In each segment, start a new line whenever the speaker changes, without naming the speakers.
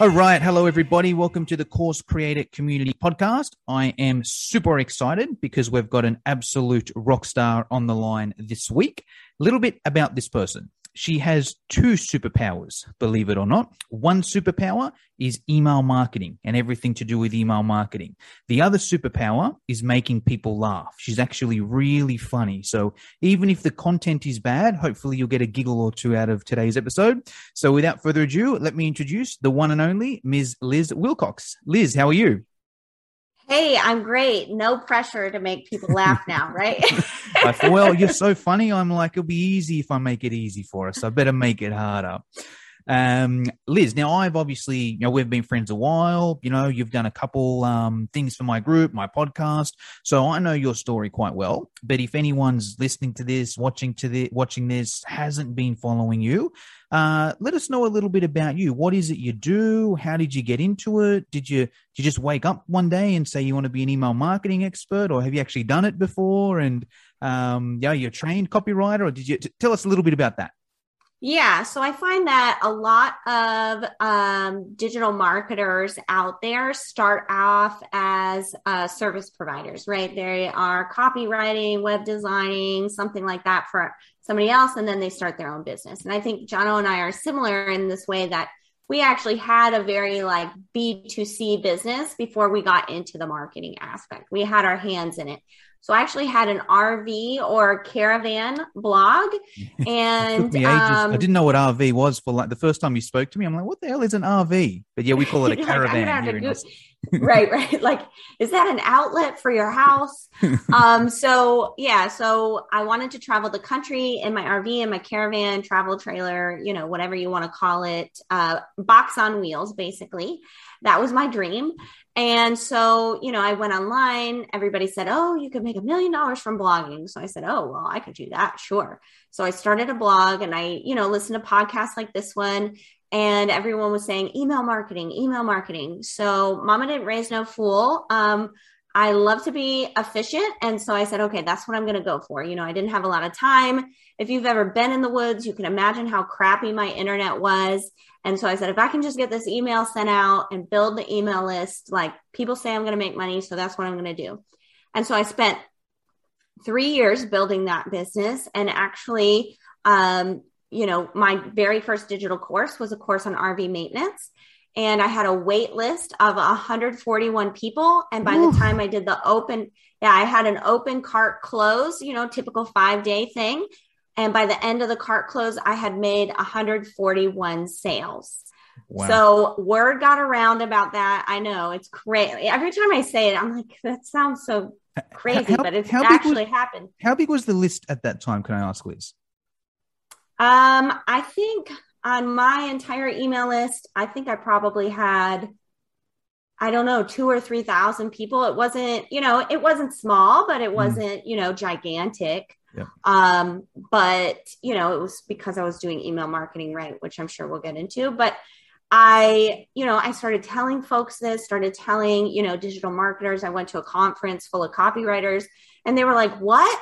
All right. Hello, everybody. Welcome to the Course Creator Community Podcast. I am super excited because we've got an absolute rock star on the line this week. A little bit about this person. She has two superpowers, believe it or not. One superpower is email marketing and everything to do with email marketing. The other superpower is making people laugh. She's actually really funny. So even if the content is bad, hopefully you'll get a giggle or two out of today's episode. So without further ado, let me introduce the one and only Ms. Liz Wilcox. Liz, how are you?
Hey, I'm great. No pressure to make people laugh now, right?
I thought, well, you're so funny. I'm like, it'll be easy if I make it easy for us. I better make it harder. Um, Liz, now I've obviously, you know, we've been friends a while. You know, you've done a couple um, things for my group, my podcast, so I know your story quite well. But if anyone's listening to this, watching to the watching this, hasn't been following you, uh, let us know a little bit about you. What is it you do? How did you get into it? Did you did you just wake up one day and say you want to be an email marketing expert, or have you actually done it before? And um, yeah, you're a trained copywriter, or did you t- tell us a little bit about that?
Yeah, so I find that a lot of um, digital marketers out there start off as uh, service providers, right? They are copywriting, web designing, something like that for somebody else, and then they start their own business. And I think Jono and I are similar in this way that we actually had a very like B2C business before we got into the marketing aspect. We had our hands in it. So I actually had an RV or caravan blog, and
um, I didn't know what RV was for like the first time you spoke to me. I'm like, what the hell is an RV? But yeah, we call it a caravan.
like, right, right. Like, is that an outlet for your house? um, so yeah, so I wanted to travel the country in my RV and my caravan, travel trailer, you know, whatever you want to call it, uh, box on wheels, basically. That was my dream. And so, you know, I went online. Everybody said, Oh, you could make a million dollars from blogging. So I said, Oh, well, I could do that. Sure. So I started a blog and I, you know, listened to podcasts like this one. And everyone was saying email marketing, email marketing. So mama didn't raise no fool. Um, I love to be efficient. And so I said, okay, that's what I'm going to go for. You know, I didn't have a lot of time. If you've ever been in the woods, you can imagine how crappy my internet was. And so I said, if I can just get this email sent out and build the email list, like people say I'm going to make money. So that's what I'm going to do. And so I spent three years building that business. And actually, um, you know, my very first digital course was a course on RV maintenance. And I had a wait list of 141 people. And by Ooh. the time I did the open, yeah, I had an open cart close, you know, typical five day thing. And by the end of the cart close, I had made 141 sales. Wow. So word got around about that. I know it's crazy. Every time I say it, I'm like, that sounds so crazy, how, but it's actually
was,
happened.
How big was the list at that time? Can I ask, Liz?
Um, I think on my entire email list, I think I probably had, I don't know, two or three thousand people. It wasn't, you know, it wasn't small, but it mm. wasn't, mm. you know, gigantic. Yeah. Um, but you know, it was because I was doing email marketing right, which I'm sure we'll get into. But I, you know, I started telling folks this, started telling, you know, digital marketers. I went to a conference full of copywriters and they were like, What?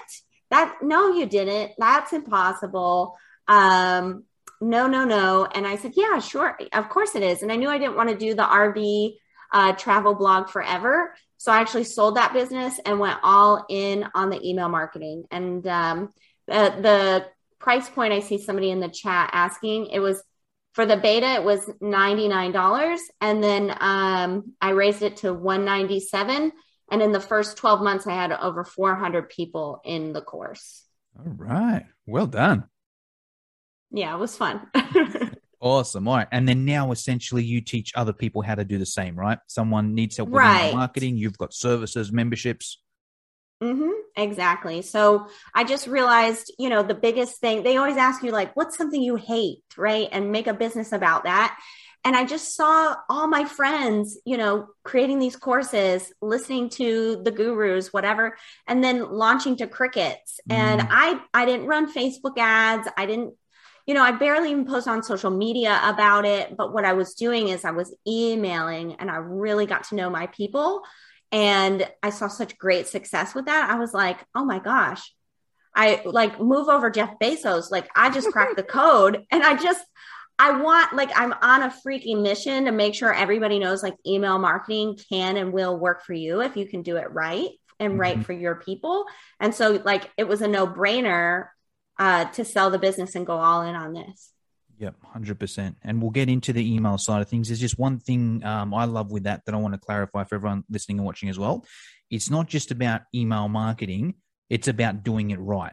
That no, you didn't. That's impossible. Um, no, no, no. And I said, Yeah, sure. Of course it is. And I knew I didn't want to do the RV uh, travel blog forever. So I actually sold that business and went all in on the email marketing. And um, the, the price point, I see somebody in the chat asking, it was for the beta, it was $99. And then um, I raised it to 197 And in the first 12 months, I had over 400 people in the course.
All right. Well done.
Yeah, it was fun.
Awesome. All right. And then now essentially you teach other people how to do the same, right? Someone needs help with
right.
marketing. You've got services, memberships.
Mm-hmm. Exactly. So I just realized, you know, the biggest thing they always ask you, like, what's something you hate, right? And make a business about that. And I just saw all my friends, you know, creating these courses, listening to the gurus, whatever, and then launching to crickets. Mm. And I I didn't run Facebook ads. I didn't you know, I barely even post on social media about it. But what I was doing is I was emailing and I really got to know my people. And I saw such great success with that. I was like, oh my gosh, I like move over Jeff Bezos. Like I just cracked the code and I just, I want like I'm on a freaking mission to make sure everybody knows like email marketing can and will work for you if you can do it right and mm-hmm. right for your people. And so like it was a no brainer uh, to sell the business and go all in on this.
Yep, hundred percent. And we'll get into the email side of things. There's just one thing um, I love with that that I want to clarify for everyone listening and watching as well. It's not just about email marketing; it's about doing it right.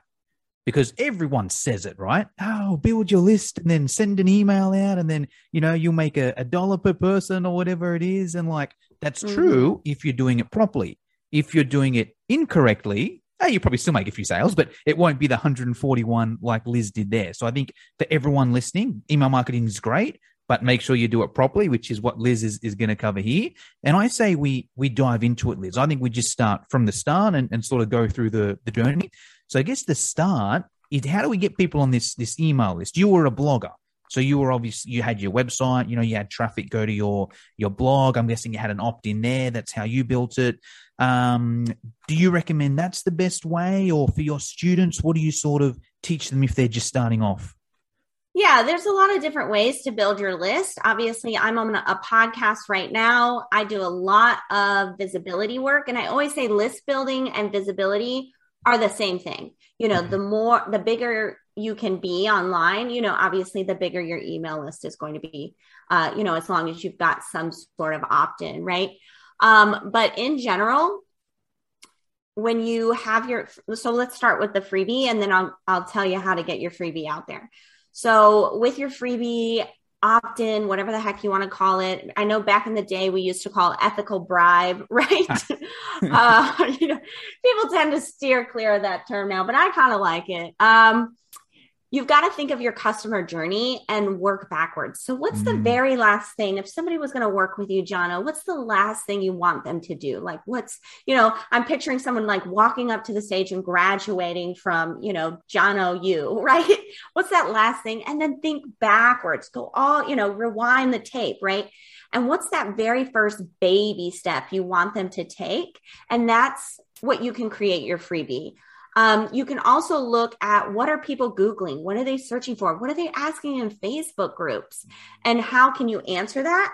Because everyone says it, right? Oh, build your list and then send an email out, and then you know you'll make a, a dollar per person or whatever it is. And like that's mm-hmm. true if you're doing it properly. If you're doing it incorrectly, hey, you probably still make a few sales, but it won't be the 141 like Liz did there. So I think for everyone listening, email marketing is great, but make sure you do it properly, which is what Liz is, is going to cover here. And I say we we dive into it, Liz. I think we just start from the start and, and sort of go through the, the journey. So I guess the start is how do we get people on this this email list? You were a blogger. So you were obviously you had your website, you know, you had traffic go to your your blog. I'm guessing you had an opt in there. That's how you built it. Um, do you recommend that's the best way, or for your students, what do you sort of teach them if they're just starting off?
Yeah, there's a lot of different ways to build your list. Obviously, I'm on a podcast right now. I do a lot of visibility work, and I always say list building and visibility are the same thing. You know, the more, the bigger you can be online, you know, obviously the bigger your email list is going to be, uh, you know, as long as you've got some sort of opt in, right? Um, but in general, when you have your, so let's start with the freebie and then I'll, I'll tell you how to get your freebie out there. So with your freebie, opt in, whatever the heck you want to call it. I know back in the day we used to call ethical bribe, right? uh, you know, people tend to steer clear of that term now, but I kind of like it. Um, you've got to think of your customer journey and work backwards. So, what's mm. the very last thing? If somebody was going to work with you, Jono, what's the last thing you want them to do? Like, what's, you know, I'm picturing someone like walking up to the stage and graduating from, you know, Jono, you, right? what's that last thing? And then think backwards, go all, you know, rewind the tape, right? And what's that very first baby step you want them to take? And that's what you can create your freebie. Um, you can also look at what are people Googling? What are they searching for? What are they asking in Facebook groups? And how can you answer that?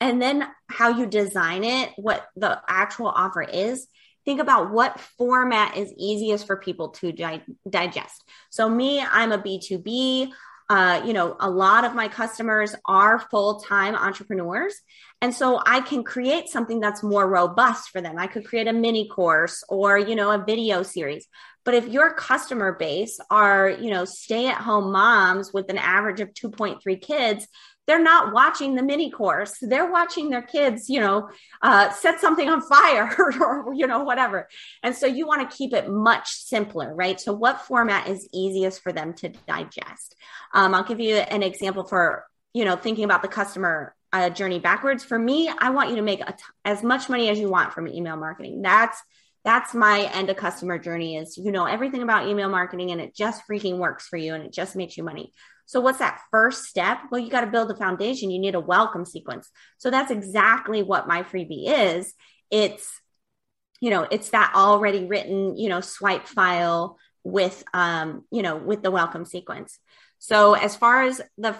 And then how you design it, what the actual offer is. Think about what format is easiest for people to di- digest. So, me, I'm a B2B. Uh, you know, a lot of my customers are full time entrepreneurs. And so I can create something that's more robust for them. I could create a mini course or, you know, a video series. But if your customer base are, you know, stay at home moms with an average of 2.3 kids, they're not watching the mini course. They're watching their kids you know uh, set something on fire or you know whatever. And so you want to keep it much simpler right? So what format is easiest for them to digest? Um, i'll give you an example for you know thinking about the customer uh, journey backwards. For me i want you to make as much money as you want from email marketing. That's that's my end of customer journey is you know everything about email marketing and it just freaking works for you and it just makes you money so, what's that first step? Well, you got to build a foundation. You need a welcome sequence. So, that's exactly what my freebie is. It's, you know, it's that already written, you know, swipe file with, um, you know, with the welcome sequence. So, as far as the,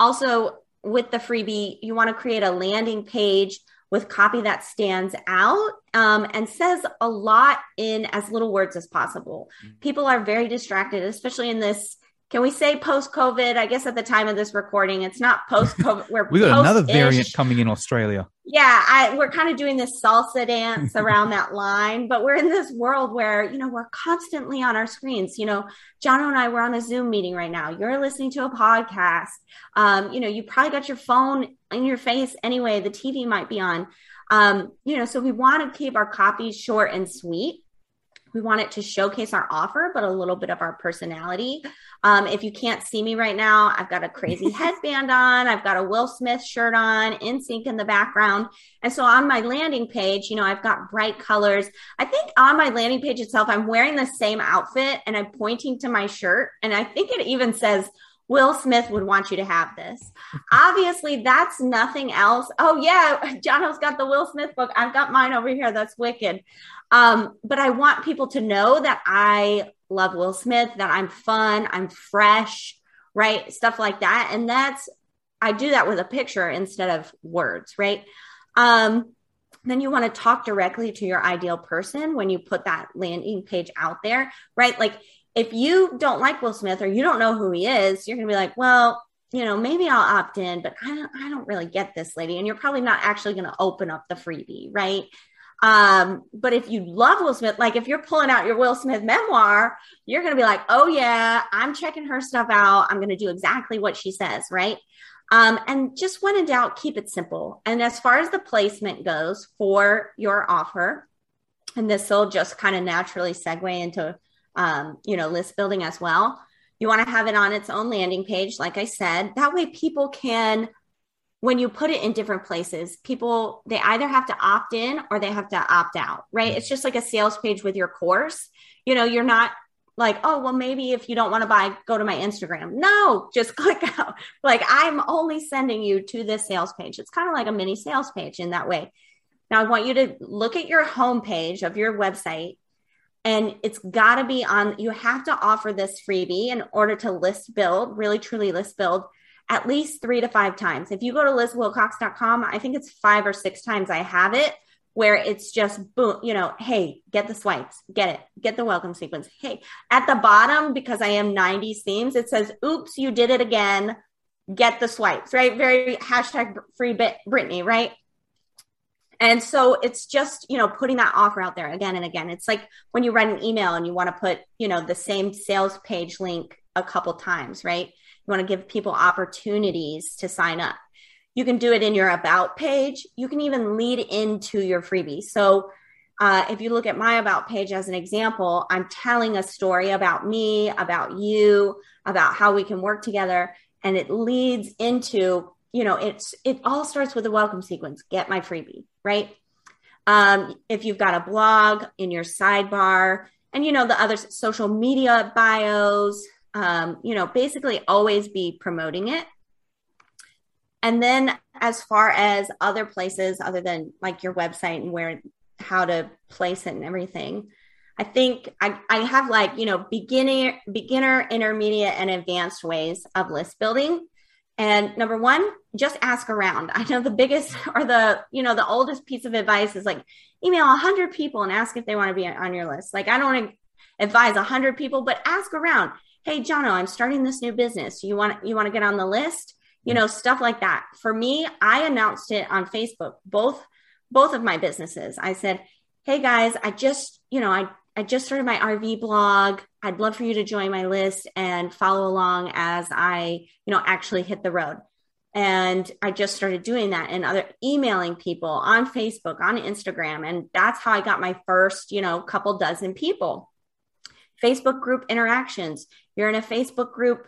also with the freebie, you want to create a landing page with copy that stands out um, and says a lot in as little words as possible. Mm-hmm. People are very distracted, especially in this can we say post COVID? I guess at the time of this recording, it's not post COVID. We're
we got another variant coming in Australia.
Yeah, I, we're kind of doing this salsa dance around that line, but we're in this world where you know we're constantly on our screens. You know, John and I were on a Zoom meeting right now. You're listening to a podcast. Um, you know, you probably got your phone in your face anyway. The TV might be on. Um, you know, so we want to keep our copies short and sweet We want it to showcase our offer, but a little bit of our personality. Um, if you can't see me right now, I've got a crazy headband on. I've got a Will Smith shirt on, NSYNC in the background. And so on my landing page, you know, I've got bright colors. I think on my landing page itself, I'm wearing the same outfit and I'm pointing to my shirt. And I think it even says, Will Smith would want you to have this. Obviously, that's nothing else. Oh, yeah, John has got the Will Smith book. I've got mine over here. That's wicked. Um, but I want people to know that I love Will Smith, that I'm fun, I'm fresh, right? Stuff like that. And that's, I do that with a picture instead of words, right? Um, then you want to talk directly to your ideal person when you put that landing page out there, right? Like if you don't like Will Smith or you don't know who he is, you're going to be like, well, you know, maybe I'll opt in, but I don't, I don't really get this lady. And you're probably not actually going to open up the freebie, right? Um, but if you love Will Smith, like if you're pulling out your Will Smith memoir, you're going to be like, oh, yeah, I'm checking her stuff out. I'm going to do exactly what she says, right? Um, and just when in doubt, keep it simple. And as far as the placement goes for your offer, and this will just kind of naturally segue into um, you know, list building as well. You want to have it on its own landing page, like I said. That way, people can, when you put it in different places, people, they either have to opt in or they have to opt out, right? Mm-hmm. It's just like a sales page with your course. You know, you're not like, oh, well, maybe if you don't want to buy, go to my Instagram. No, just click out. Like, I'm only sending you to this sales page. It's kind of like a mini sales page in that way. Now, I want you to look at your homepage of your website and it's got to be on you have to offer this freebie in order to list build really truly list build at least three to five times. If you go to lizwilcox.com i think it's five or six times i have it where it's just boom you know hey get the swipes get it get the welcome sequence. Hey at the bottom because i am 90 themes it says oops you did it again. Get the swipes right? Very hashtag free bit Britney right? And so it's just, you know, putting that offer out there again and again. It's like when you write an email and you want to put, you know, the same sales page link a couple times, right? You want to give people opportunities to sign up. You can do it in your about page. You can even lead into your freebie. So uh, if you look at my about page as an example, I'm telling a story about me, about you, about how we can work together. And it leads into you know, it's it all starts with a welcome sequence. Get my freebie, right? Um, if you've got a blog in your sidebar, and you know the other social media bios, um, you know, basically always be promoting it. And then as far as other places other than like your website and where how to place it and everything, I think I, I have like, you know, beginner, beginner, intermediate, and advanced ways of list building. And number one, just ask around. I know the biggest or the, you know, the oldest piece of advice is like email 100 people and ask if they want to be on your list. Like I don't want to advise 100 people, but ask around. Hey, Jono, I'm starting this new business. You want you want to get on the list? You know, stuff like that. For me, I announced it on Facebook, both both of my businesses. I said, "Hey guys, I just, you know, I I just started my RV blog. I'd love for you to join my list and follow along as I, you know, actually hit the road. And I just started doing that and other emailing people on Facebook, on Instagram. And that's how I got my first, you know, couple dozen people. Facebook group interactions. You're in a Facebook group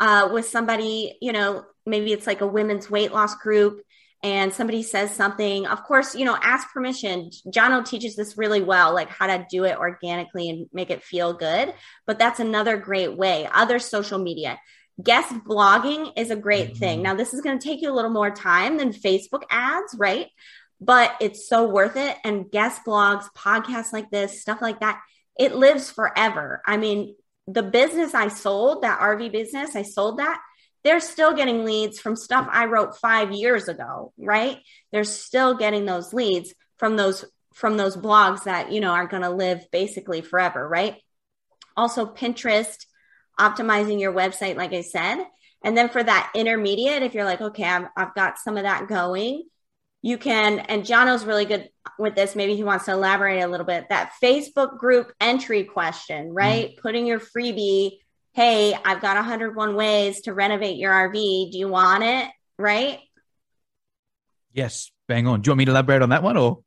uh, with somebody, you know, maybe it's like a women's weight loss group and somebody says something, of course, you know, ask permission. Jono teaches this really well, like how to do it organically and make it feel good. But that's another great way. Other social media. Guest blogging is a great mm-hmm. thing. Now, this is going to take you a little more time than Facebook ads, right? But it's so worth it. And guest blogs, podcasts like this, stuff like that, it lives forever. I mean, the business I sold, that RV business, I sold that they're still getting leads from stuff I wrote five years ago, right? They're still getting those leads from those from those blogs that you know are going to live basically forever, right? Also, Pinterest, optimizing your website, like I said, and then for that intermediate, if you're like, okay, I've, I've got some of that going, you can. And Jono's really good with this. Maybe he wants to elaborate a little bit. That Facebook group entry question, right? Mm-hmm. Putting your freebie hey, I've got 101 ways to renovate your RV. Do you want it? Right?
Yes, bang on. Do you want me to elaborate on that one or?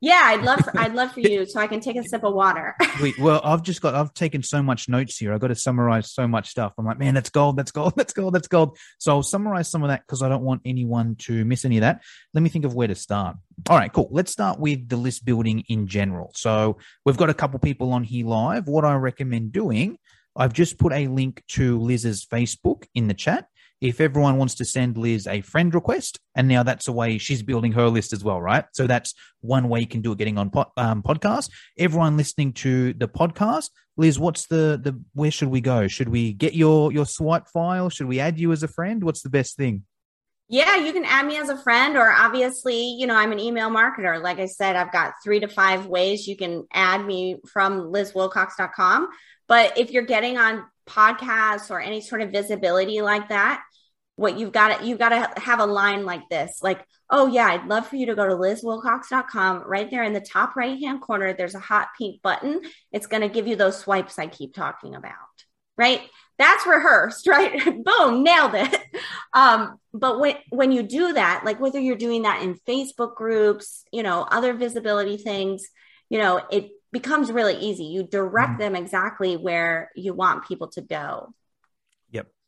Yeah, I'd love for, I'd love for you so I can take a sip of water.
Wait, well, I've just got I've taken so much notes here. I've got to summarize so much stuff. I'm like, man, that's gold, that's gold, that's gold, that's gold. So I'll summarize some of that because I don't want anyone to miss any of that. Let me think of where to start. All right, cool. Let's start with the list building in general. So we've got a couple people on here live. What I recommend doing, I've just put a link to Liz's Facebook in the chat if everyone wants to send Liz a friend request, and now that's a way she's building her list as well, right? So that's one way you can do it. Getting on pod, um, podcast, everyone listening to the podcast, Liz, what's the the where should we go? Should we get your your swipe file? Should we add you as a friend? What's the best thing?
Yeah, you can add me as a friend, or obviously, you know, I'm an email marketer. Like I said, I've got three to five ways you can add me from lizwilcox.com. But if you're getting on podcasts or any sort of visibility like that, what you've got to you've got to have a line like this like oh yeah i'd love for you to go to lizwilcox.com right there in the top right hand corner there's a hot pink button. It's going to give you those swipes i keep talking about right? That's rehearsed right? Boom nailed it. Um, but when when you do that like whether you're doing that in facebook groups you know other visibility things you know it becomes really easy. You direct mm-hmm. them exactly where you want people to go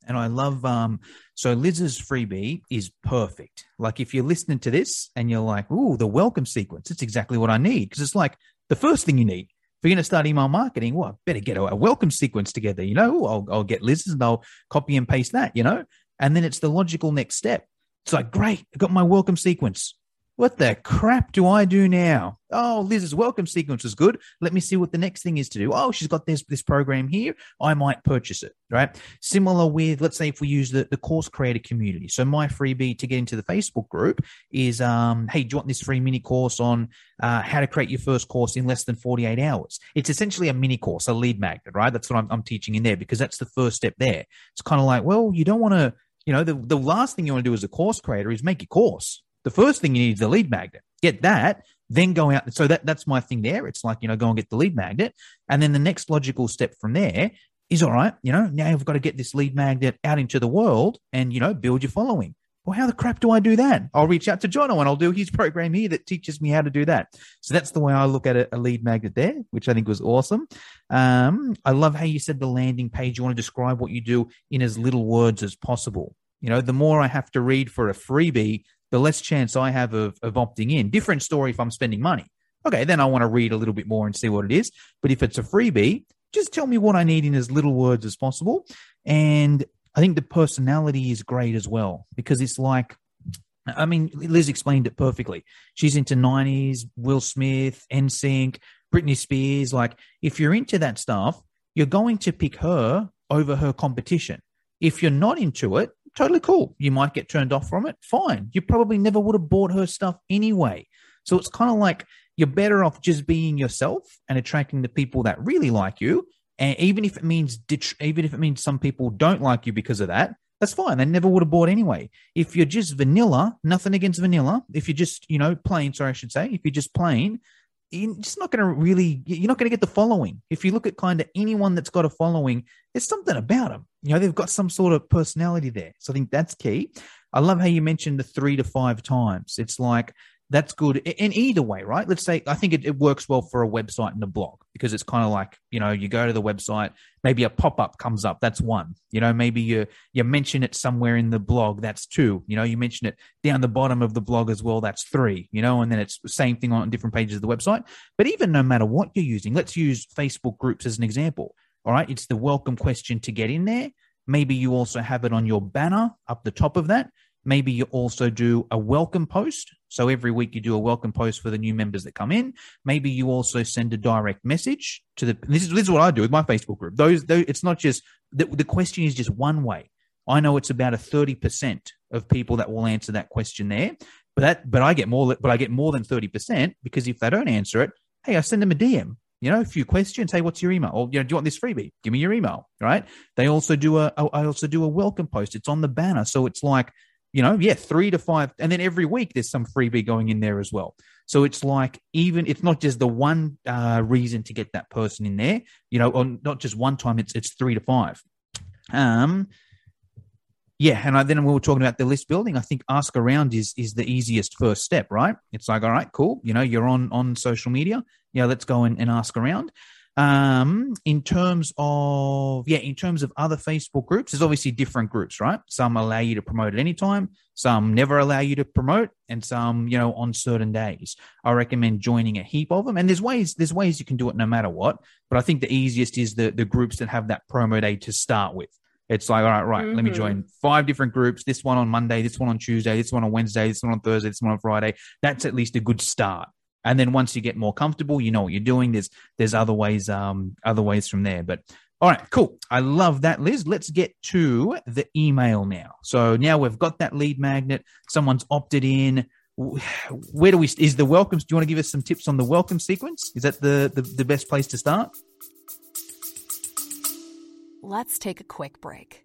and I love um so Liz's freebie is perfect. Like if you're listening to this and you're like, "Ooh, the welcome sequence, it's exactly what I need." Because it's like the first thing you need. If you're going to start email marketing, well, I better get a, a welcome sequence together. You know, I'll, I'll get Liz's and I'll copy and paste that, you know? And then it's the logical next step. It's like, great, I got my welcome sequence. What the crap do I do now? Oh, Liz's welcome sequence is good. Let me see what the next thing is to do. Oh, she's got this this program here. I might purchase it. Right. Similar with, let's say, if we use the, the course creator community. So my freebie to get into the Facebook group is, um, hey, do you want this free mini course on uh, how to create your first course in less than 48 hours? It's essentially a mini course, a lead magnet, right? That's what I'm, I'm teaching in there because that's the first step there. It's kind of like, well, you don't want to, you know, the, the last thing you want to do as a course creator is make your course the first thing you need is the lead magnet. Get that, then go out. So that that's my thing there. It's like, you know, go and get the lead magnet. And then the next logical step from there is all right, you know, now you've got to get this lead magnet out into the world and, you know, build your following. Well, how the crap do I do that? I'll reach out to Jono and I'll do his program here that teaches me how to do that. So that's the way I look at a, a lead magnet there, which I think was awesome. Um, I love how you said the landing page. You want to describe what you do in as little words as possible. You know, the more I have to read for a freebie, the less chance I have of, of opting in. Different story if I'm spending money. Okay, then I want to read a little bit more and see what it is. But if it's a freebie, just tell me what I need in as little words as possible. And I think the personality is great as well because it's like, I mean, Liz explained it perfectly. She's into 90s, Will Smith, NSYNC, Britney Spears. Like, if you're into that stuff, you're going to pick her over her competition. If you're not into it, totally cool. You might get turned off from it. Fine. You probably never would have bought her stuff anyway. So it's kind of like you're better off just being yourself and attracting the people that really like you. And even if it means even if it means some people don't like you because of that, that's fine. They never would have bought anyway. If you're just vanilla, nothing against vanilla. If you're just, you know, plain, sorry, I should say, if you're just plain, you're just not going to really you're not going to get the following. If you look at kind of anyone that's got a following there's something about them you know they've got some sort of personality there. So i think that's key. I love how you mentioned the three to five times. It's like that's good in either way, right? Let's say I think it, it works well for a website and a blog because it's kind of like you know you go to the website, maybe a pop up comes up, that's one. You know, maybe you you mention it somewhere in the blog, that's two. You know, you mention it down the bottom of the blog as well, that's three. You know, and then it's the same thing on different pages of the website. But even no matter what you're using, let's use Facebook groups as an example. All right, it's the welcome question to get in there. Maybe you also have it on your banner up the top of that. Maybe you also do a welcome post. So every week you do a welcome post for the new members that come in. Maybe you also send a direct message to the. This is, this is what I do with my Facebook group. Those, those it's not just the, the question is just one way. I know it's about a thirty percent of people that will answer that question there, but that but I get more. But I get more than thirty percent because if they don't answer it, hey, I send them a DM you know, a few questions. Hey, what's your email? Or, you know, do you want this freebie? Give me your email. Right. They also do a, I also do a welcome post. It's on the banner. So it's like, you know, yeah, three to five. And then every week there's some freebie going in there as well. So it's like even it's not just the one uh, reason to get that person in there, you know, or not just one time. It's it's three to five. Um, Yeah, and I, then we were talking about the list building. I think ask around is is the easiest first step, right? It's like, all right, cool. You know, you're on on social media. Yeah, let's go and, and ask around. Um, in terms of yeah, in terms of other Facebook groups, there's obviously different groups, right? Some allow you to promote at any time, some never allow you to promote, and some, you know, on certain days. I recommend joining a heap of them. And there's ways, there's ways you can do it no matter what. But I think the easiest is the the groups that have that promo day to start with. It's like, all right, right, mm-hmm. let me mm-hmm. join five different groups. This one on Monday, this one on Tuesday, this one on Wednesday, this one on Thursday, this one on Friday. That's at least a good start. And then once you get more comfortable, you know what you're doing. There's there's other ways, um, other ways from there. But all right, cool. I love that, Liz. Let's get to the email now. So now we've got that lead magnet. Someone's opted in. Where do we? Is the welcomes? Do you want to give us some tips on the welcome sequence? Is that the the, the best place to start?
let's take a quick break.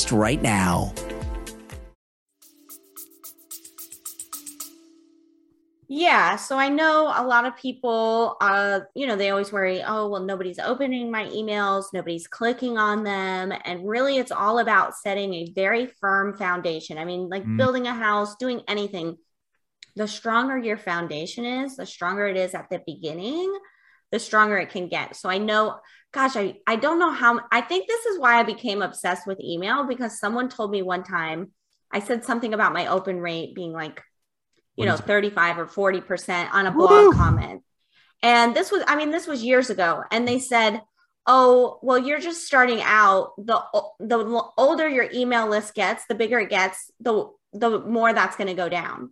right now now.
Yeah, so I know a lot of people, uh, you know, they always worry, oh, well, nobody's opening my emails, nobody's clicking on them. And really, it's all about setting a very firm foundation. I mean, like mm. building a house, doing anything. The stronger your foundation is, the stronger it is at the beginning, the stronger it can get. So I know gosh, I, I don't know how, I think this is why I became obsessed with email because someone told me one time, I said something about my open rate being like, you know, 35 or 40% on a blog Woo! comment. And this was, I mean, this was years ago. And they said, oh, well, you're just starting out. The, the older your email list gets, the bigger it gets, the, the more that's going to go down.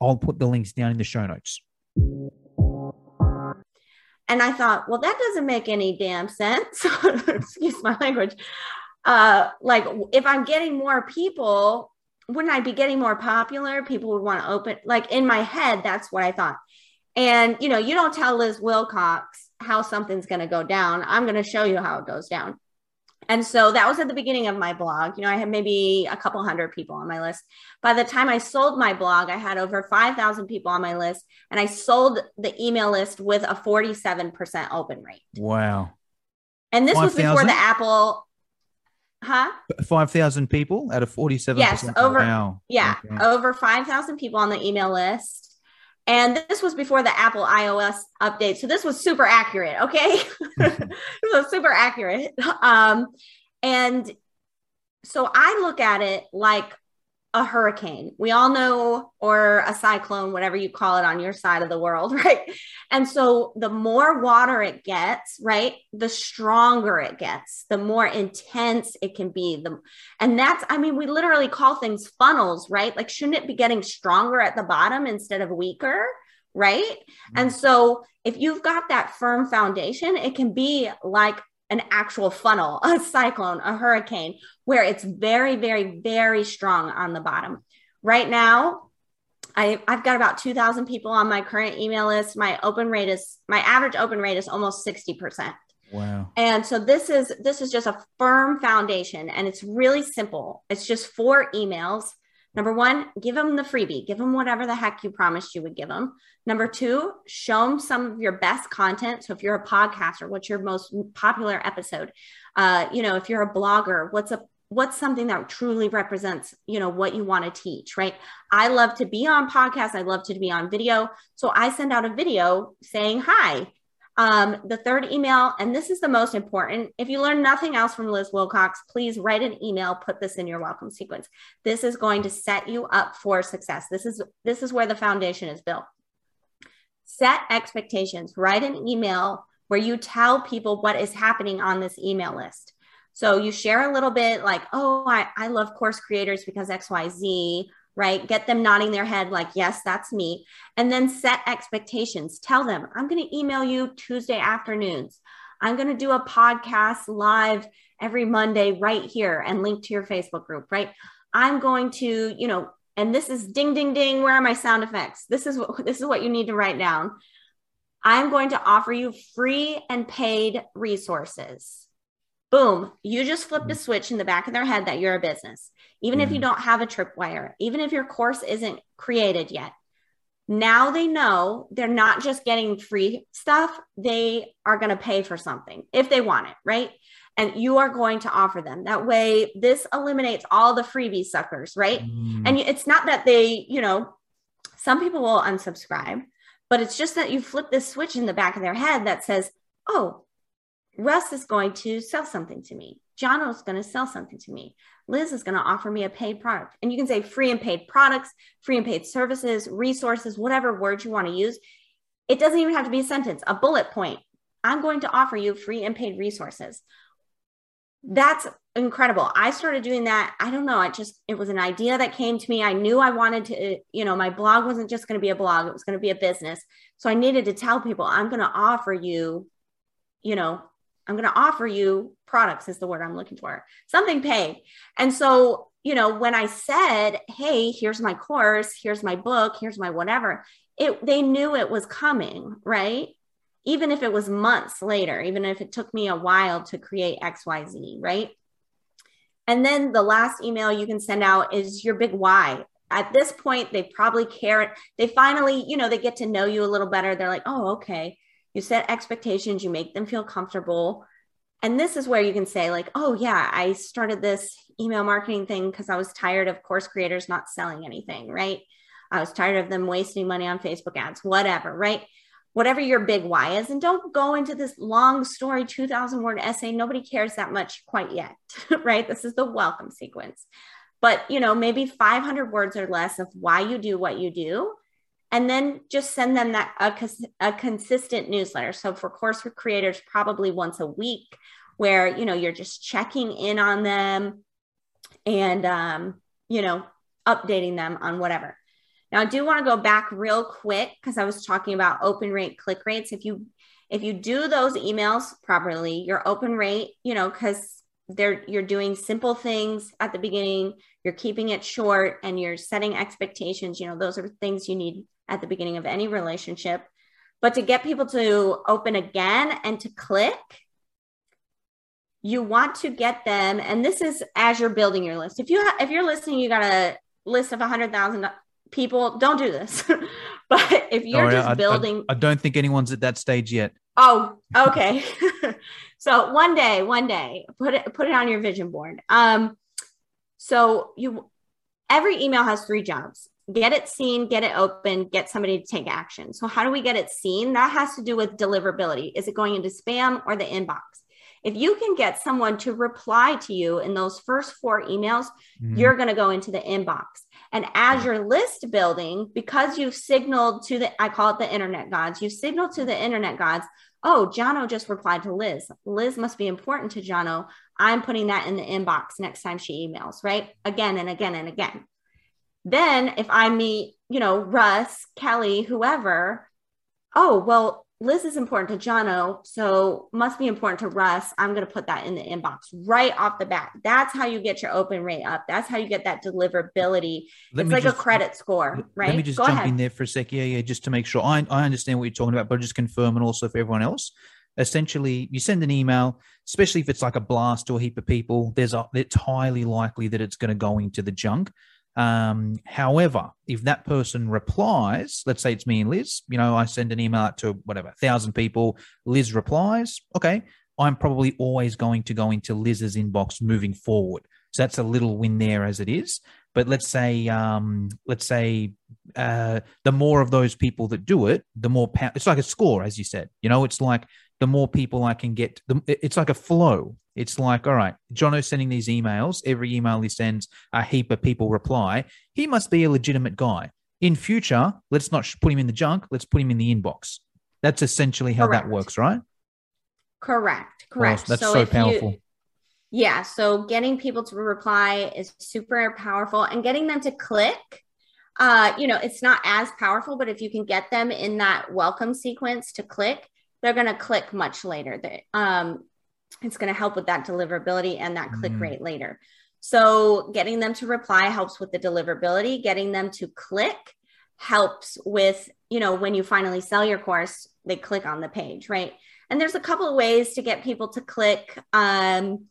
I'll put the links down in the show notes.
And I thought, well, that doesn't make any damn sense. Excuse my language. Uh, like, if I'm getting more people, wouldn't I be getting more popular? People would want to open. Like in my head, that's what I thought. And you know, you don't tell Liz Wilcox how something's going to go down. I'm going to show you how it goes down. And so that was at the beginning of my blog. You know, I had maybe a couple hundred people on my list. By the time I sold my blog, I had over 5,000 people on my list, and I sold the email list with a 47% open rate.
Wow.
And this 5, was before 000? the Apple. Huh?
5,000 people at a 47%.
Yes, over. Wow. Yeah, okay. over 5,000 people on the email list. And this was before the Apple iOS update. So this was super accurate. Okay. this was super accurate. Um, and so I look at it like a hurricane. We all know, or a cyclone, whatever you call it on your side of the world, right? And so the more water it gets, right, the stronger it gets, the more intense it can be. The and that's, I mean, we literally call things funnels, right? Like, shouldn't it be getting stronger at the bottom instead of weaker? Right. Mm-hmm. And so if you've got that firm foundation, it can be like an actual funnel, a cyclone, a hurricane, where it's very, very, very strong on the bottom. Right now, I, have got about 2,000 people on my current email list. My open rate is, my average open rate is almost 60%.
Wow.
And so this is this is just a firm foundation and it's really simple. It's just four emails Number one, give them the freebie, give them whatever the heck you promised you would give them. Number two, show them some of your best content. So if you're a podcaster, what's your most popular episode? Uh, you know, if you're a blogger, what's a what's something that truly represents you know what you want to teach right i love to be on podcasts i love to be on video so i send out a video saying hi Um, the third email, and this is the most important. If you learn nothing else from Liz Wilcox, please write an email, put this in your welcome sequence. This is going to set you up for success. This is this is where the foundation is built. Set expectations. Write an email where you tell people what is happening on this email list. So you share a little bit like, oh, I, I love course creators because XYZ, right? Get them nodding their head like, yes, that's me. And then set expectations. Tell them, I'm going to email you Tuesday afternoons. I'm going to do a podcast live every Monday right here and link to your Facebook group, right? I'm going to, you know, and this is ding ding ding, where are my sound effects? This is what this is what you need to write down. I'm going to offer you free and paid resources. Boom, you just flipped a switch in the back of their head that you're a business even if you don't have a tripwire, even if your course isn't created yet. Now they know they're not just getting free stuff, they are going to pay for something if they want it, right? And you are going to offer them. That way, this eliminates all the freebie suckers, right? Mm. And it's not that they, you know, some people will unsubscribe, but it's just that you flip this switch in the back of their head that says, oh, Russ is going to sell something to me. John is going to sell something to me. Liz is going to offer me a paid product. And you can say free and paid products, free and paid services, resources, whatever word you want to use. It doesn't even have to be a sentence, a bullet point. I'm going to offer you free and paid resources. That's incredible. I started doing that. I don't know. I just, it was an idea that came to me. I knew I wanted to, you know, my blog wasn't just going to be a blog, it was going to be a business. So I needed to tell people, I'm going to offer you, you know, I'm going to offer you products is the word I'm looking for, something paid. And so, you know, when I said, "Hey, here's my course, here's my book, here's my whatever," it they knew it was coming, right? Even if it was months later, even if it took me a while to create XYZ, right? And then the last email you can send out is your big why. At this point, they probably care. They finally, you know, they get to know you a little better. They're like, oh, okay you set expectations, you make them feel comfortable. And this is where you can say, like, oh, yeah, I started this email marketing thing because I was tired of course creators not selling anything, right? I was tired of them wasting money on Facebook ads, whatever, right? Whatever your big why is. And don't go into this long story, 2000 word essay. Nobody cares that much quite yet, right? This is the welcome sequence. But, you know, maybe 500 words or less of why you do what you do and then just send them that a, a consistent newsletter. So for course creators probably once a week where you know you're just checking in on them and um, you know updating them on whatever. Now i do want to go back real quick because i was talking about open rate click rates. If you if you do those emails properly your open rate you know because they're you're doing simple things at the beginning you're keeping it short and you're setting expectations you know those are things you need at the beginning of any relationship. But to get people to open again and to click, you want to get them, and this is as you're building your list. If you ha- if you're listening, you got a list of a hundred thousand people. Don't do this. but if you're just
I,
building,
I, I don't think anyone's at that stage yet.
Oh, okay. so one day, one day, put it put it on your vision board. Um, so you every email has three jobs get it seen, get it open, get somebody to take action. So, how do we get it seen? That has to do with deliverability. Is it going into spam or the inbox? If you can get someone to reply to you in those first four emails, mm-hmm. you're going to go into the inbox. And as your list building, because you've signaled to the, I call it the internet gods, you've signaled to the internet gods, oh, Jono just replied to Liz. Liz must be important to Jono. I'm putting that in the inbox next time she emails, right? Again and again and again. Then if I meet, you know, Russ, Kelly, whoever, oh, well, Liz is important to Jono, so must be important to Russ. I'm going to put that in the inbox right off the bat. That's how you get your open rate up. That's how you get that deliverability. Let it's like just, a credit score, right?
Let me just Go jump ahead. in there for a sec. Yeah, yeah, just to make sure I, I understand what you're talking about, but just confirm and also for everyone else. Essentially, you send an email, especially if it's like a blast to a heap of people. There's a, it's highly likely that it's going to go into the junk. Um, however, if that person replies, let's say it's me and Liz, you know, I send an email out to whatever, thousand people, Liz replies, okay, I'm probably always going to go into Liz's inbox moving forward. So that's a little win there as it is. but let's say um, let's say uh, the more of those people that do it, the more power. It's like a score, as you said. You know, it's like the more people I can get. The, it's like a flow. It's like, all right, Jono's sending these emails. Every email he sends, a heap of people reply. He must be a legitimate guy. In future, let's not put him in the junk. Let's put him in the inbox. That's essentially how
Correct.
that works, right?
Correct. Correct.
that's so
you-
powerful.
yeah. So getting people to reply is super powerful and getting them to click. Uh, you know, it's not as powerful, but if you can get them in that welcome sequence to click, they're going to click much later. They- Um, it's going to help with that deliverability and that click
Mm.
rate later. So getting them to reply helps with the deliverability. Getting them to click helps with, you know, when you finally sell your course, they click on the page, right? And there's a couple of ways to get people to click. Um,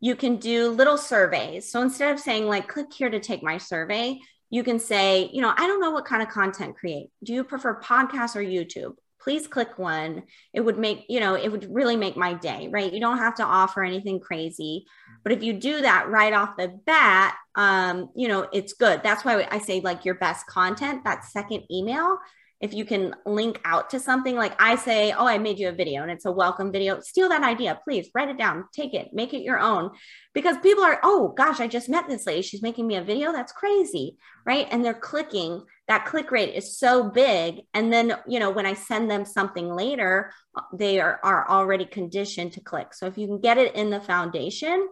you can do little surveys. So instead of saying, like, click here to take my survey, you can say, you know, I don't know what kind of content create. Do you prefer podcasts or YouTube? Please click one. It would make, you know, it would really make my day, right? You don't have to offer anything crazy. But if you do that right off the bat, um, you know, it's good. That's why I say like your best content, that second email if you can link out to something like I say, oh, I made you a video and it's a welcome video, steal that idea, please write it down, take it, make it your own. Because people are, oh gosh, I just met this lady. She's making me a video. That's crazy. Right. And they're clicking. That click rate is so big. And then, you know, when I send them something later, they are, are already conditioned to click. So if you can get it in the foundation,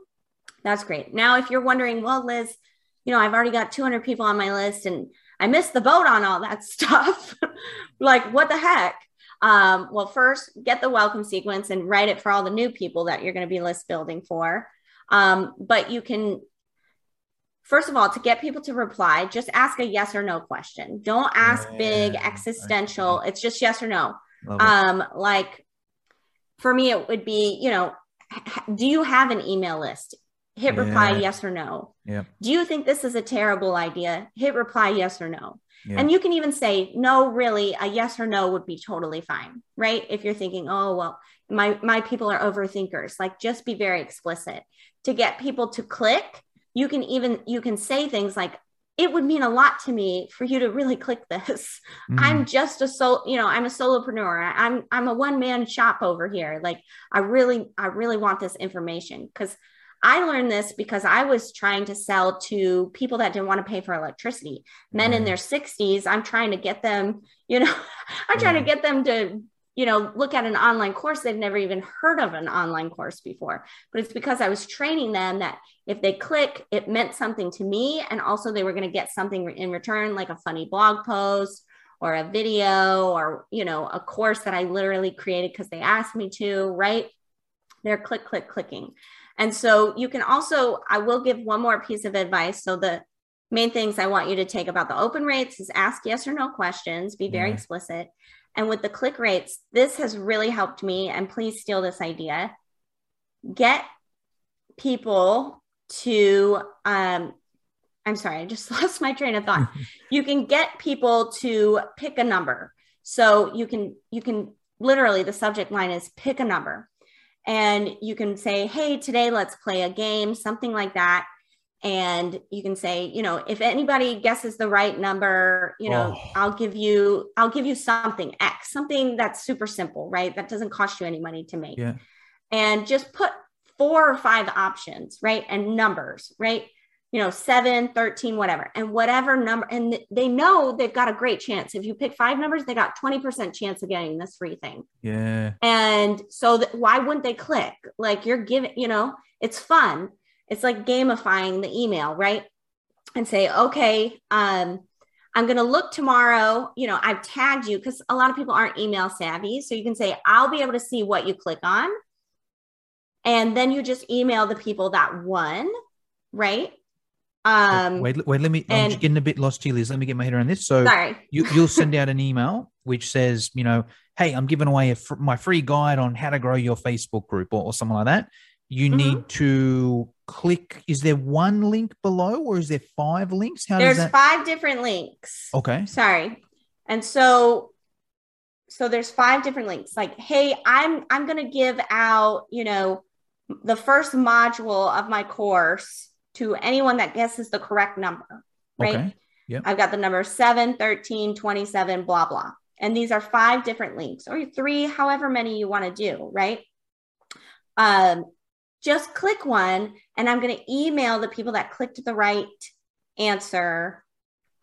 that's great. Now, if you're wondering, well, Liz, you know, I've already got 200 people on my list and I missed the boat on all that stuff. like, what the heck? Um, well, first, get the welcome sequence and write it for all the new people that you're going to be list building for. Um, but you can, first of all, to get people to reply, just ask a yes or no question. Don't ask big
Yeah,
existential. It's just yes or no. Um, like for me, it would be, you know, do you have an email list? Hit reply
Yeah.
yes or no.
yeah.
Do you think this is a terrible idea? Hit reply yes or no.
Yeah.
And you can even say no, really, a yes or no would be totally fine, right? If you're thinking, oh well, my my people are overthinkers, like just be very explicit. To get people to click, you can even you can say things like it would mean a lot to me for you to really click this.
Mhm.
I'm just a soul, you know, I'm a solopreneur. I'm I'm a one man shop over here. Like I really I really want this information because I learned this because I was trying to sell to people that didn't want to pay for electricity. Men in their 60s, I'm trying to get them, you know, I'm trying to get them to, you know, look at an online course they've never even heard of an online course before. But it's because I was training them that if they click, it meant something to me. And also they were going to get something in return, like a funny blog post or a video or, you know, a course that I literally created because they asked me to, right? They're click, click, clicking. And so you can also, I will give one more piece of advice. So the main things I want you to take about the open rates is ask yes or no questions, be very
Yeah.
explicit. And with the click rates, this has really helped me. And please steal this idea. Get people to, um, I'm sorry, I just lost my train of thought. you can get people to pick a number. So you can, you can literally, the subject line is pick a number and you can say, Hey, today let's play a game, something like that. And you can say, you know, if anybody guesses the right number, you know,
Oh.
I'll give you, I'll give you something X, something that's super simple, right? That doesn't cost you any money to make.
Yeah.
And just put four or five options, right? And numbers, right? You know, seven, 13, whatever. And whatever number, and they know they've got a great chance. If you pick five numbers, they got 20% chance of getting this free thing.
Yeah.
And so that why wouldn't they click? Like you're giving, you know, it's fun. It's like gamifying the email, right? And say, okay, um, I'm going to look tomorrow. You know, I've tagged you because a lot of people aren't email savvy. So you can say, I'll be able to see what you click on. And then you just email the people that won, right? Um,
wait, wait. Let me. I'm
and-
getting a bit lost here, Liz. Let me get my head around this. So
sorry.
you, you'll send out an email which says, you know, hey, I'm giving away a fr- my free guide on how to grow your Facebook group or, or something like that. You
Mhm.
need to click. Is there one link below, or is there five links? How
There's
does that?
five different links.
okay.
sorry and so so there's five different links like hey i'm i'm going to give out you know the first module of my course to anyone that guesses the correct number, right?
Okay. Yep.
I've got the number 7, 13, 27, blah, blah. And these are five different links or three, however many you want to do, right? Um, just click one and I'm going to email the people that clicked the right answer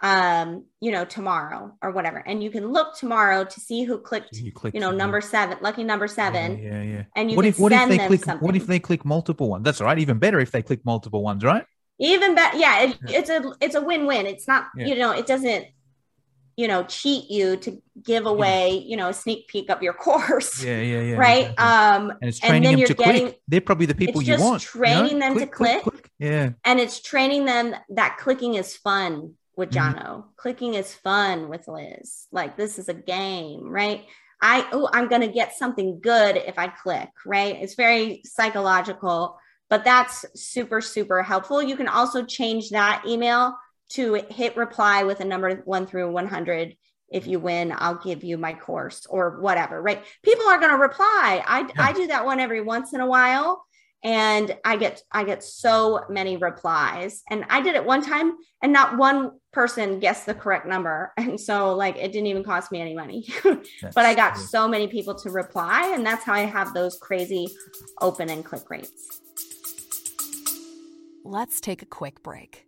um you know tomorrow or whatever and you can look tomorrow to see who clicked
You click
you know number seven lucky number seven
Yeah, yeah. yeah.
and you
what
can
if what if
send
they
them
click
something
what if they click multiple ones? That's all right. Even better if they click multiple ones, right?
even better yeah, it,
Yeah.
it's a it's a win-win it's not
Yeah.
you know it doesn't you know cheat you to give away you know a sneak peek of your course
Yeah, yeah, yeah.
right
exactly.
um
and it's
and
training
then
them
you're
to
getting-
click. They're probably the people you want. you know?
training them to click.
Yeah.
and it's training them that clicking is fun with
Mhm.
Jono. Clicking is fun with Liz. Like this is a game, right? I oh, I'm gonna get something good if I click, right? It's very psychological, but that's super, super helpful. You can also change that email to hit reply with a number one through 100. If you win, I'll give you my course or whatever, right? People are gonna reply. I
Yeah.
I do that one every once in a while and i get i get so many replies and i did it one time and not one person guessed the correct number and so like it didn't even cost me any money but i got
That's-
so many people to reply and that's how i have those crazy open and click rates
Let's take a quick break.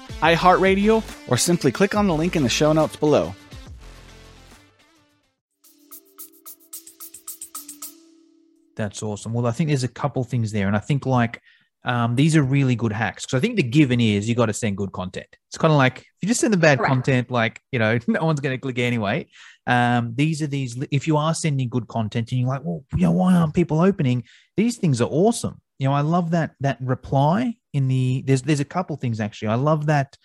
iHeartRadio, or simply click on the link in the show notes below.
That's awesome. Well, I think there's a couple things there, and I think like um, these are really good hacks. Because I think the given is you got to send good content. It's kind of like if you just send the bad
Correct.
content, like you know, no one's going to click anyway. Um, these are these. If you are sending good content, and you're like, well, you know, why aren't people opening? These things are awesome. You know, I love that that reply in the. There's there's a couple things actually. I love that.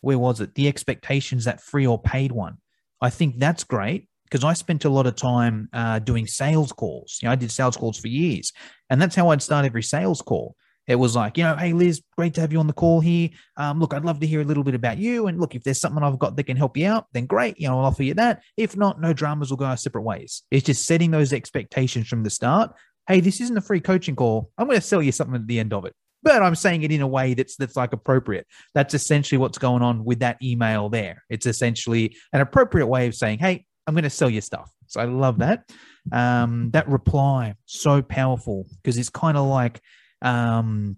Where was it? The expectations that free or paid one. I think that's great because I spent a lot of time uh, doing sales calls. You know, I did sales calls for years, and that's how I'd start every sales call. It was like, you know, hey Liz, great to have you on the call here. Um, look, I'd love to hear a little bit about you, and look, if there's something I've got that can help you out, then great. You know, I'll offer you that. If not, no dramas. We'll go our separate ways. It's just setting those expectations from the start. Hey, this isn't a free coaching call. I'm going to sell you something at the end of it, but I'm saying it in a way that's that's like appropriate. That's essentially what's going on with that email there. It's essentially an appropriate way of saying, hey, I'm going to sell you stuff. So I love that. Um, that reply so powerful because it's kind of like um,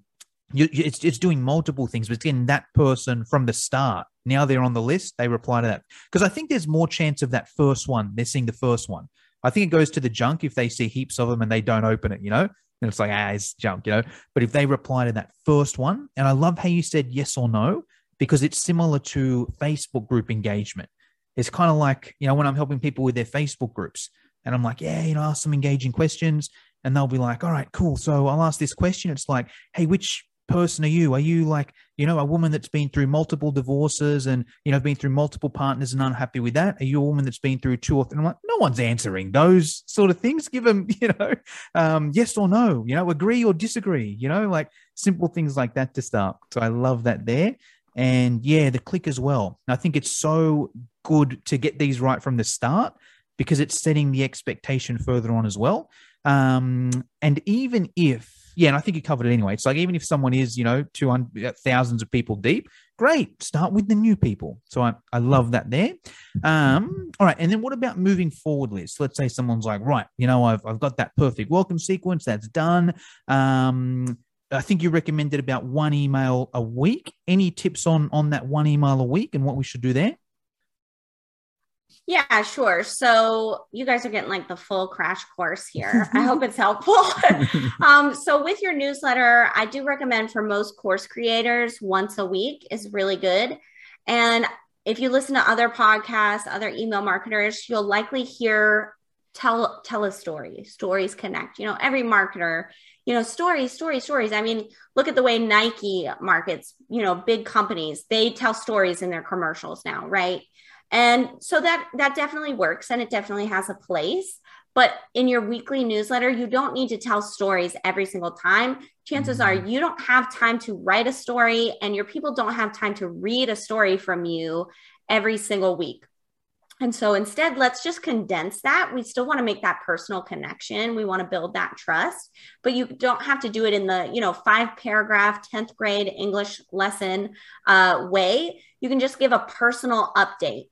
you, it's it's doing multiple things, but it's getting that person from the start. Now they're on the list. They reply to that because I think there's more chance of that first one. They're seeing the first one. I think it goes to the junk if they see heaps of them and they don't open it. You know, and it's like ah, it's junk. You know, but if they reply to that first one, and I love how you said yes or no because it's similar to Facebook group engagement. It's kind of like, you know, when I'm helping people with their Facebook groups and I'm like, yeah, you know, ask some engaging questions. And they'll be like, all right, cool. So I'll ask this question. It's like, hey, which person are you? Are you like, you know, a woman that's been through multiple divorces and, you know, been through multiple partners and unhappy with that? Are you a woman that's been through two or three? I'm like, no one's answering those sort of things. Give them, you know, um, yes or no, you know, agree or disagree, you know, like simple things like that to start. So I love that there. And yeah, the click as well. I think it's so good to get these right from the start because it's setting the expectation further on as well. Um, and even if, yeah, and I think you covered it anyway. It's like even if someone is, you know, 200 thousands of people deep, great, start with the new people. So I, I love that there. Um, all right. And then what about moving forward, Liz? Let's say someone's like, right, you know, I've, I've got that perfect welcome sequence, that's done. Um, I think you recommended about one email a week. Any tips on on that one email a week and what we should do there?
Yeah, sure. So you guys are getting like the full crash course here. I hope it's helpful. um, so with your newsletter, I do recommend for most course creators, once a week is really good. And if you listen to other podcasts, other email marketers, you'll likely hear tell tell a story stories connect you know every marketer you know stories stories stories i mean look at the way nike markets you know big companies they tell stories in their commercials now right and so that that definitely works and it definitely has a place but in your weekly newsletter you don't need to tell stories every single time chances are
Mm-hmm.
you don't have time to write a story and your people don't have time to read a story from you every single week and so instead, let's just condense that. We still want to make that personal connection. We want to build that trust, but you don't have to do it in the, you know, five paragraph, 10th grade English lesson uh, way. You can just give a personal update.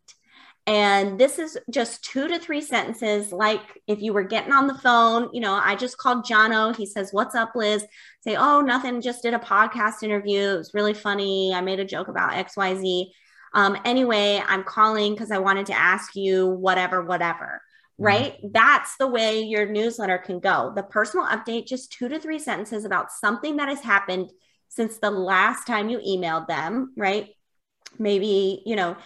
And this is just two to three sentences. Like if you were getting on the phone, you know, I just called Jono. He says, What's up, Liz? Say, Oh, nothing. Just did a podcast interview. It was really funny. I made a joke about XYZ. Um, anyway, I'm calling because I wanted to ask you whatever, whatever. Right. That's the way your newsletter can go. The personal update, just two to three sentences about something that has happened since the last time you emailed them. Right. Maybe, you know,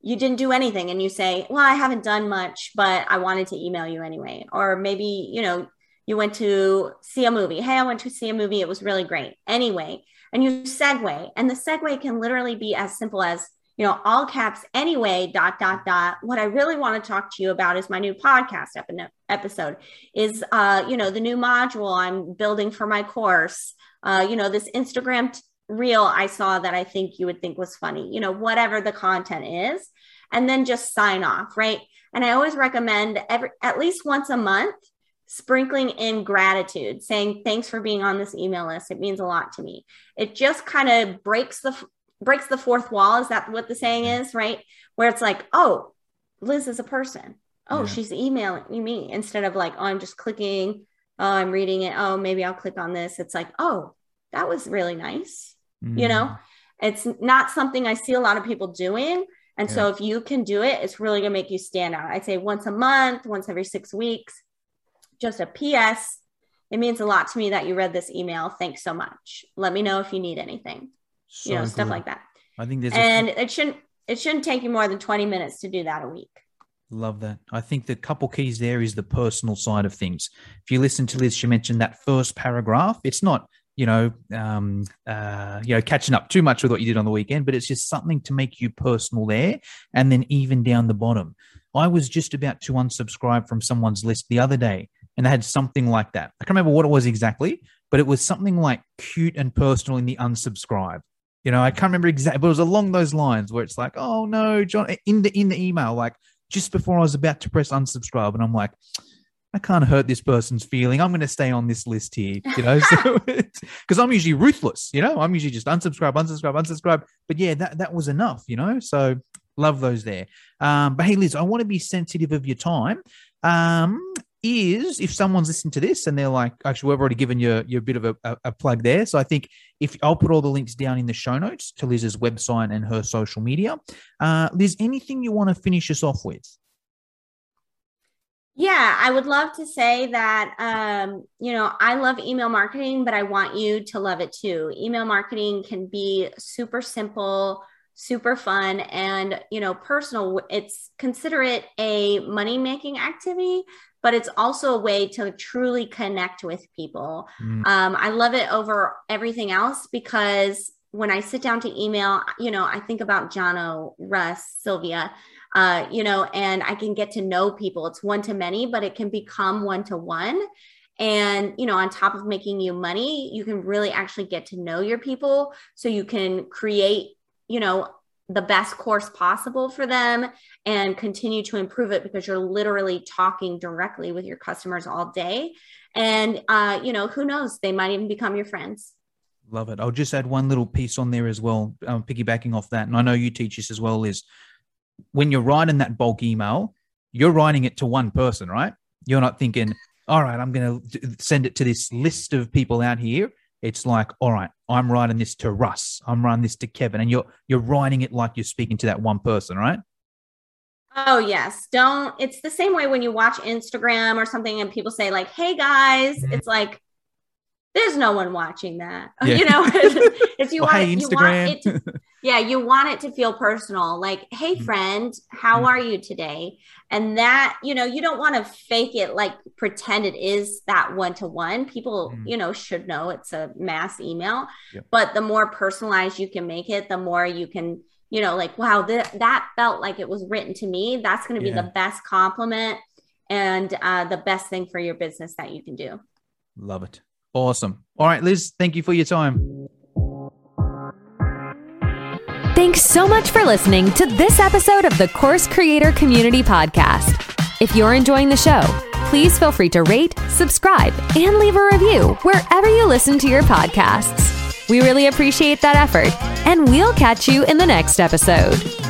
you didn't do anything and you say, Well, I haven't done much, but I wanted to email you anyway. Or maybe, you know, you went to see a movie. Hey, I went to see a movie. It was really great. Anyway, and you segue. And the segue can literally be as simple as, you know, all caps anyway, dot, dot, dot. What I really want to talk to you about is my new podcast epi- episode, is, uh, you know, the new module I'm building for my course. Uh, you know, this Instagram t- reel I saw that I think you would think was funny, you know, whatever the content is, and then just sign off, right? And I always recommend every at least once a month sprinkling in gratitude, saying thanks for being on this email list. It means a lot to me. It just kind of breaks the breaks the fourth wall. Is that what the saying mm-hmm. is, right? Where it's like, oh, Liz is a person. Oh,
Yeah.
she's emailing me instead of like, oh, I'm just clicking. Oh, I'm reading it. Oh, maybe I'll click on this. It's like, oh, that was really nice you know?
Mm.
it's not something i see a lot of people doing. And so if you can do it it's really going to make you stand out. I'd say once a month once every six weeks just a ps it means a lot to me that you read this email. Thanks so much. Let me know if you need anything. You know
So
stuff like that.
I think there's
and
a
it shouldn't it shouldn't take you more than 20 minutes to do that a week.
Love that. I think the couple keys there is the personal side of things. If you listen to Liz, she mentioned that first paragraph. It's not, you know, um, uh, you know, catching up too much with what you did on the weekend, but it's just something to make you personal there. And then even down the bottom, I was just about to unsubscribe from someone's list the other day, and they had something like that. I can't remember what it was exactly, but it was something like cute and personal in the unsubscribe. You know, I can't remember exactly, but it was along those lines where it's like, oh no, John, in the in the email, like just before I was about to press unsubscribe, and I'm like, I can't hurt this person's feeling. I'm going to stay on this list here, you know, because I'm usually ruthless, you know. I'm usually just unsubscribe, unsubscribe, unsubscribe. But yeah, that that was enough, you know. So love those there. Um, but hey, Liz, I want to be sensitive of your time. Um, is if someone's listening to this and they're like, actually, we've already given you, you a bit of a, a, a plug there. So I think if I'll put all the links down in the show notes to Liz's website and her social media. Uh, Liz, anything you want to finish us off with?
Yeah, I would love to say that, um, you know, I love email marketing, but I want you to love it too. Email marketing can be super simple, super fun, and, you know, personal. It's consider it a money making activity, but it's also a way to truly connect with people.
Mm.
Um, I love it over everything else because when I sit down to email, you know, I think about Jono, Russ, Sylvia, uh, you know, and I can get to know people. It's one to many, but it can become one to one. And, you know, on top of making you money, you can really actually get to know your people so you can create, you know, the best course possible for them and continue to improve it because you're literally talking directly with your customers all day. And, uh, you know, who knows? They might even become your friends.
Love it. I'll just add one little piece on there as well, um, piggybacking off that. And I know you teach this as well, is when you're writing that bulk email, you're writing it to one person, right? You're not thinking, all right, I'm going to send it to this list of people out here. It's like, all right, I'm writing this to Russ. I'm writing this to Kevin, and you're you're writing it like you're speaking to that one person, right?
Oh yes. Don't it's the same way when you watch Instagram or something and people say like, "Hey guys."
Mhm.
It's like there's no one watching that.
Yeah.
You know, if you
Well,
want,
hey,
it, you want it to, yeah, you want it to feel personal. Like, hey,
Mm.
friend, how
Mm.
are you today? And that, you know, you don't want to fake it like pretend it is that one to one. People,
Mm.
you know, should know it's a mass email.
Yep.
But the more personalized you can make it, the more you can, you know, like, wow, th- that felt like it was written to me. That's going to be
Yeah.
the best compliment and uh, the best thing for your business that you can do.
Love it. Awesome. All right, Liz, thank you for your time.
Thanks so much for listening to this episode of the Course Creator Community Podcast. If you're enjoying the show, please feel free to rate, subscribe, and leave a review wherever you listen to your podcasts. We really appreciate that effort, and we'll catch you in the next episode.